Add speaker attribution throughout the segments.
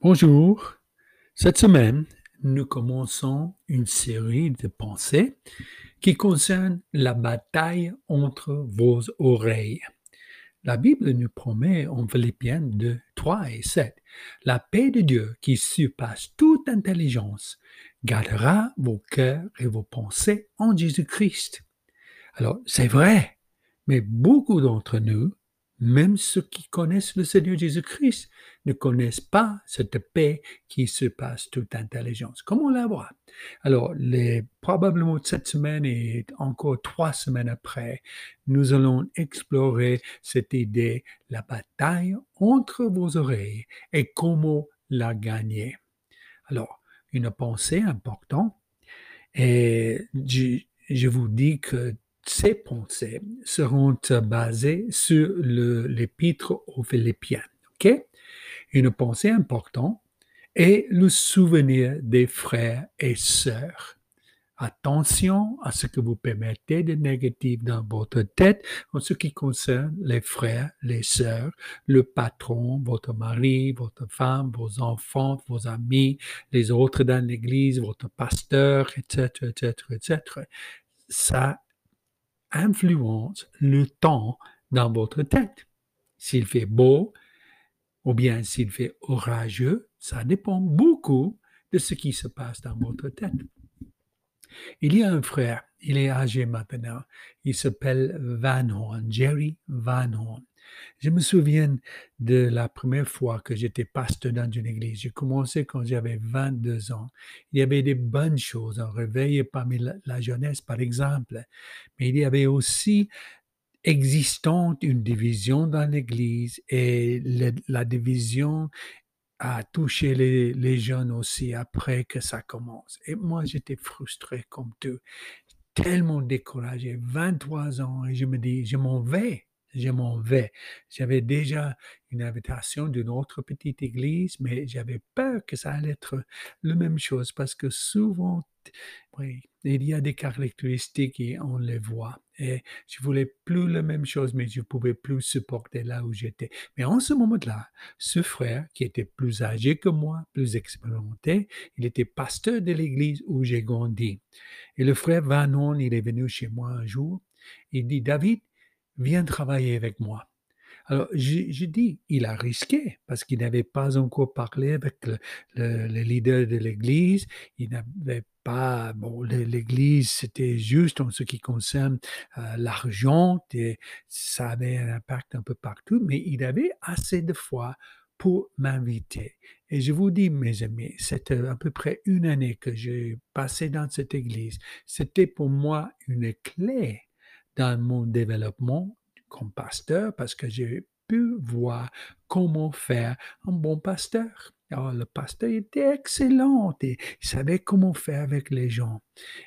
Speaker 1: Bonjour. Cette semaine, nous commençons une série de pensées qui concerne la bataille entre vos oreilles. La Bible nous promet en Philippiens 2, 3 et 7, la paix de Dieu qui surpasse toute intelligence gardera vos cœurs et vos pensées en Jésus-Christ. Alors, c'est vrai, mais beaucoup d'entre nous même ceux qui connaissent le Seigneur Jésus-Christ ne connaissent pas cette paix qui surpasse toute intelligence. Comment l'avoir? Alors, les, probablement cette semaine et encore trois semaines après, nous allons explorer cette idée, la bataille entre vos oreilles et comment la gagner. Alors, une pensée importante et je, je vous dis que ces pensées seront basées sur l'épître aux Philippiens. OK? Une pensée importante est le souvenir des frères et sœurs. Attention à ce que vous permettez de négatif dans votre tête en ce qui concerne les frères, les sœurs, le patron, votre mari, votre femme, vos enfants, vos amis, les autres dans l'église, votre pasteur, etc., etc., etc. Ça influence le temps dans votre tête. S'il fait beau ou bien s'il fait orageux, ça dépend beaucoup de ce qui se passe dans votre tête. Il y a un frère, il est âgé maintenant, il s'appelle Van Horn, Jerry Van Horn. Je me souviens de la première fois que j'étais pasteur dans une église. J'ai commencé quand j'avais 22 ans. Il y avait des bonnes choses, un réveil parmi la, jeunesse, par exemple. Mais il y avait aussi existante une division dans l'église et la division a touché les, les, jeunes aussi après que ça commence. Et moi, j'étais frustré comme tout, tellement découragé, 23 ans, et je me dis, je m'en vais je m'en vais. J'avais déjà une invitation d'une autre petite église, mais j'avais peur que ça allait être la même chose parce que souvent, oui, il y a des caractéristiques et on les voit. Et je voulais plus la même chose, mais je pouvais plus supporter là où j'étais. Mais en ce moment-là, ce frère, qui était plus âgé que moi, plus expérimenté, il était pasteur de l'église où j'ai grandi. Et le frère Vanon, il est venu chez moi un jour. Il dit, David, viens travailler avec moi. Alors, je, dis, il a risqué parce qu'il n'avait pas encore parlé avec le, leader de l'Église. Il n'avait pas, bon, l'Église, c'était juste en ce qui concerne euh, l'argent et ça avait un impact un peu partout, mais il avait assez de foi pour m'inviter. Et je vous dis, mes amis, c'était à peu près une année que j'ai passé dans cette église. C'était pour moi une clé dans mon développement comme pasteur parce que j'ai pu voir comment faire un bon pasteur. Alors, le pasteur était excellent et il savait comment faire avec les gens.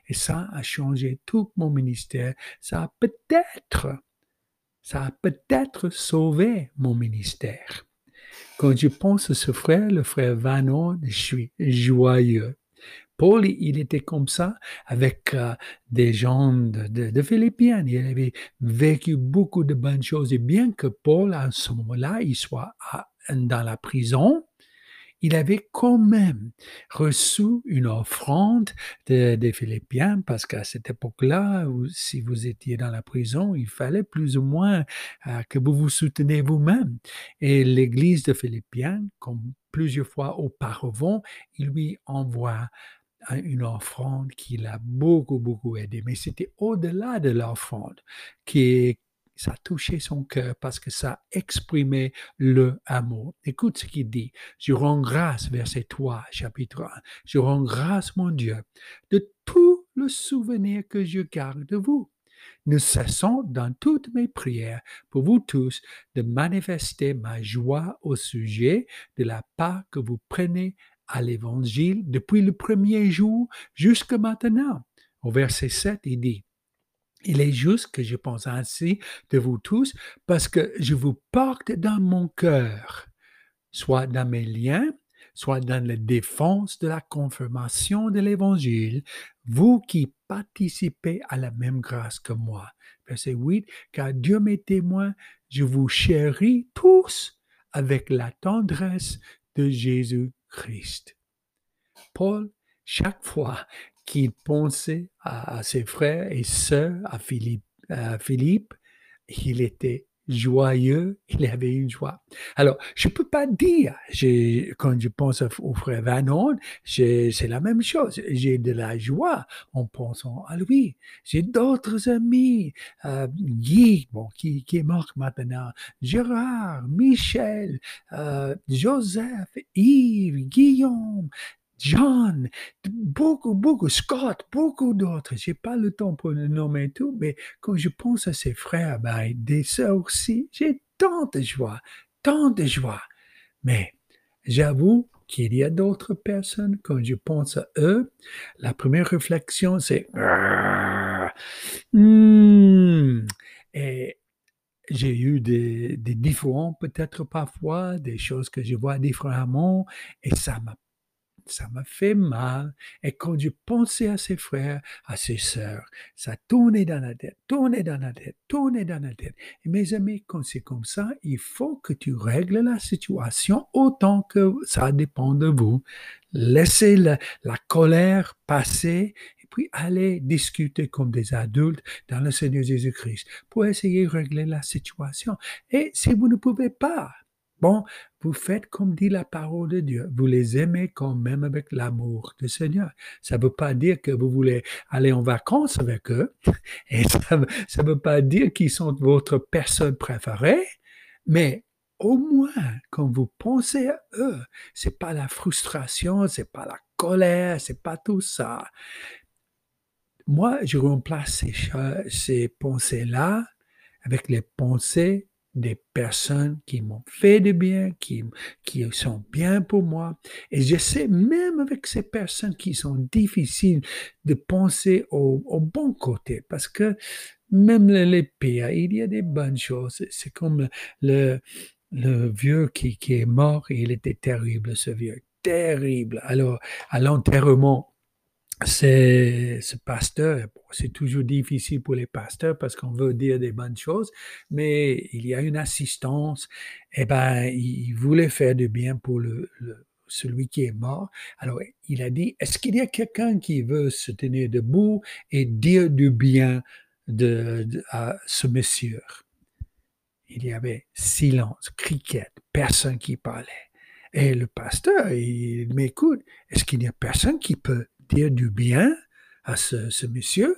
Speaker 1: Et ça a changé tout mon ministère. Ça a peut-être, ça a peut-être sauvé mon ministère. Quand je pense à ce frère, le frère Vanon, je suis joyeux. Paul, il était comme ça avec euh, des gens de, de, Philippiens. Il avait vécu beaucoup de bonnes choses. Et bien que Paul, à ce moment-là, il soit dans la prison, il avait quand même reçu une offrande des Philippiens parce qu'à cette époque-là, si vous étiez dans la prison, il fallait plus ou moins euh, que vous vous soutenez vous-même. Et l'église de Philippiens, comme plusieurs fois auparavant, il lui envoie une offrande qui l'a beaucoup, beaucoup aidé. Mais c'était au-delà de l'offrande qui ça touchait son cœur parce que ça exprimait le amour. Écoute ce qu'il dit. Je rends grâce, verset 3, chapitre 1. Je rends grâce, mon Dieu, de tout le souvenir que je garde de vous. Nous cessons dans toutes mes prières pour vous tous de manifester ma joie au sujet de la part que vous prenez à l'Évangile depuis le premier jour jusqu'à maintenant. Au verset 7, il dit, il est juste que je pense ainsi de vous tous parce que je vous porte dans mon cœur, soit dans mes liens, soit dans la défense de la confirmation de l'Évangile, vous qui participez à la même grâce que moi. Verset 8, car Dieu m'est témoin, je vous chéris tous avec la tendresse de Jésus Christ. Paul, chaque fois qu'il pensait à, ses frères et sœurs, à Philippe, il était joyeux, il avait une joie. Alors, je ne peux pas dire, quand je pense au frère Vanon, c'est la même chose. J'ai de la joie en pensant à lui. J'ai d'autres amis, euh, Guy, bon, qui, qui, est mort maintenant, Gérard, Michel, euh, Joseph, Yves, Guillaume, John, beaucoup, beaucoup, Scott, beaucoup d'autres. J'ai pas le temps pour le nommer tout, mais quand je pense à ses frères, ben, des sœurs aussi, j'ai tant de joie, tant de joie. Mais j'avoue qu'il y a d'autres personnes, quand je pense à eux, la première réflexion, c'est hmm. et j'ai eu des, des différents, peut-être parfois, des choses que je vois différemment, et ça m'a ça m'a fait mal. Et quand je pensais à ses frères, à ses sœurs, ça tournait dans la tête, tournait dans la tête, tournait dans la tête. Et mes amis, quand c'est comme ça, il faut que tu règles la situation autant que ça dépend de vous. Laissez la, la colère passer et puis allez discuter comme des adultes dans le Seigneur Jésus-Christ pour essayer de régler la situation. Et si vous ne pouvez pas, Bon, vous faites comme dit la parole de Dieu. Vous les aimez quand même avec l'amour du Seigneur. Ça ne veut pas dire que vous voulez aller en vacances avec eux. Et ça ne veut pas dire qu'ils sont votre personne préférée. Mais au moins, quand vous pensez à eux, c'est pas la frustration, c'est pas la colère, c'est pas tout ça. Moi, je remplace ces, ces pensées-là avec les pensées des personnes qui m'ont fait du bien, qui, qui sont bien pour moi. Et j'essaie même avec ces personnes qui sont difficiles de penser au, au bon côté parce que même les pires, il y a des bonnes choses. C'est comme le, le vieux qui, qui est mort il était terrible, ce vieux. Terrible. Alors, à l'enterrement, c'est ce pasteur, c'est toujours difficile pour les pasteurs parce qu'on veut dire des bonnes choses, mais il y a une assistance. Eh ben, il voulait faire du bien pour le, celui qui est mort. Alors, il a dit, est-ce qu'il y a quelqu'un qui veut se tenir debout et dire du bien de, à ce monsieur? Il y avait silence, cricket, personne qui parlait. Et le pasteur, il m'écoute, est-ce qu'il n'y a personne qui peut dire du bien à ce, monsieur.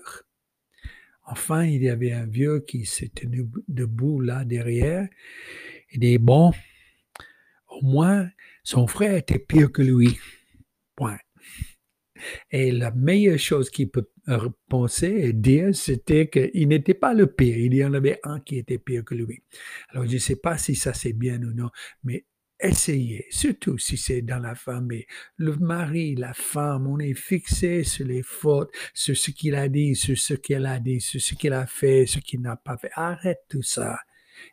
Speaker 1: Enfin, il y avait un vieux qui tenu debout là derrière. Il dit, bon, au moins, son frère était pire que lui. Point. Et la meilleure chose qu'il peut penser et dire, c'était qu'il n'était pas le pire. Il y en avait un qui était pire que lui. Alors, je ne sais pas si ça c'est bien ou non, mais essayez, surtout si c'est dans la famille, le mari, la femme, on est fixé sur les fautes, sur ce qu'il a dit, sur ce qu'elle a dit, sur ce qu'il a fait, ce qu'il n'a pas fait. Arrête tout ça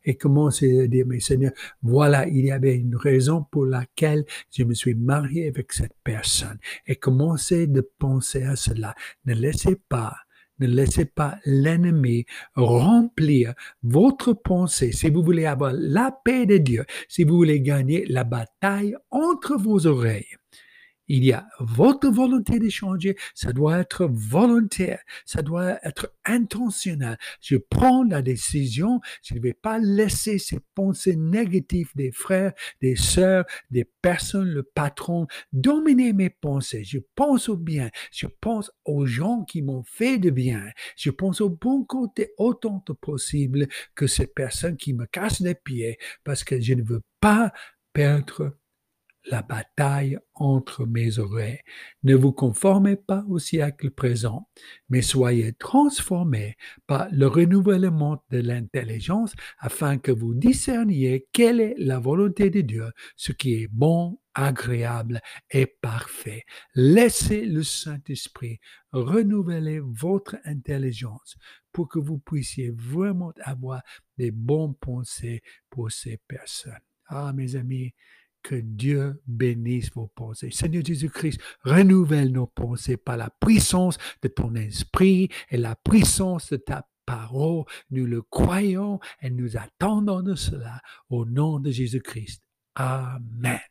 Speaker 1: et commencez à dire, mais Seigneur, voilà, il y avait une raison pour laquelle je me suis marié avec cette personne. Et commencez de penser à cela. Ne laissez pas ne laissez pas l'ennemi remplir votre pensée. Si vous voulez avoir la paix de Dieu, si vous voulez gagner la bataille entre vos oreilles, il y a votre volonté de changer, ça doit être volontaire, ça doit être intentionnel. Je prends la décision, je ne vais pas laisser ces pensées négatives des frères, des sœurs, des personnes, le patron, dominer mes pensées. Je pense au bien, je pense aux gens qui m'ont fait de bien, je pense au bon côté autant que possible que ces personnes qui me cassent les pieds parce que je ne veux pas perdre la bataille entre mes oreilles. Ne vous conformez pas au siècle présent, mais soyez transformés par le renouvellement de l'intelligence afin que vous discerniez quelle est la volonté de Dieu, ce qui est bon, agréable et parfait. Laissez le Saint-Esprit renouveler votre intelligence pour que vous puissiez vraiment avoir des bonnes pensées pour ces personnes. Ah, mes amis, que Dieu bénisse vos pensées. Seigneur Jésus-Christ, renouvelle nos pensées par la puissance de ton esprit et la puissance de ta parole. Nous le croyons et nous attendons de cela au nom de Jésus-Christ. Amen.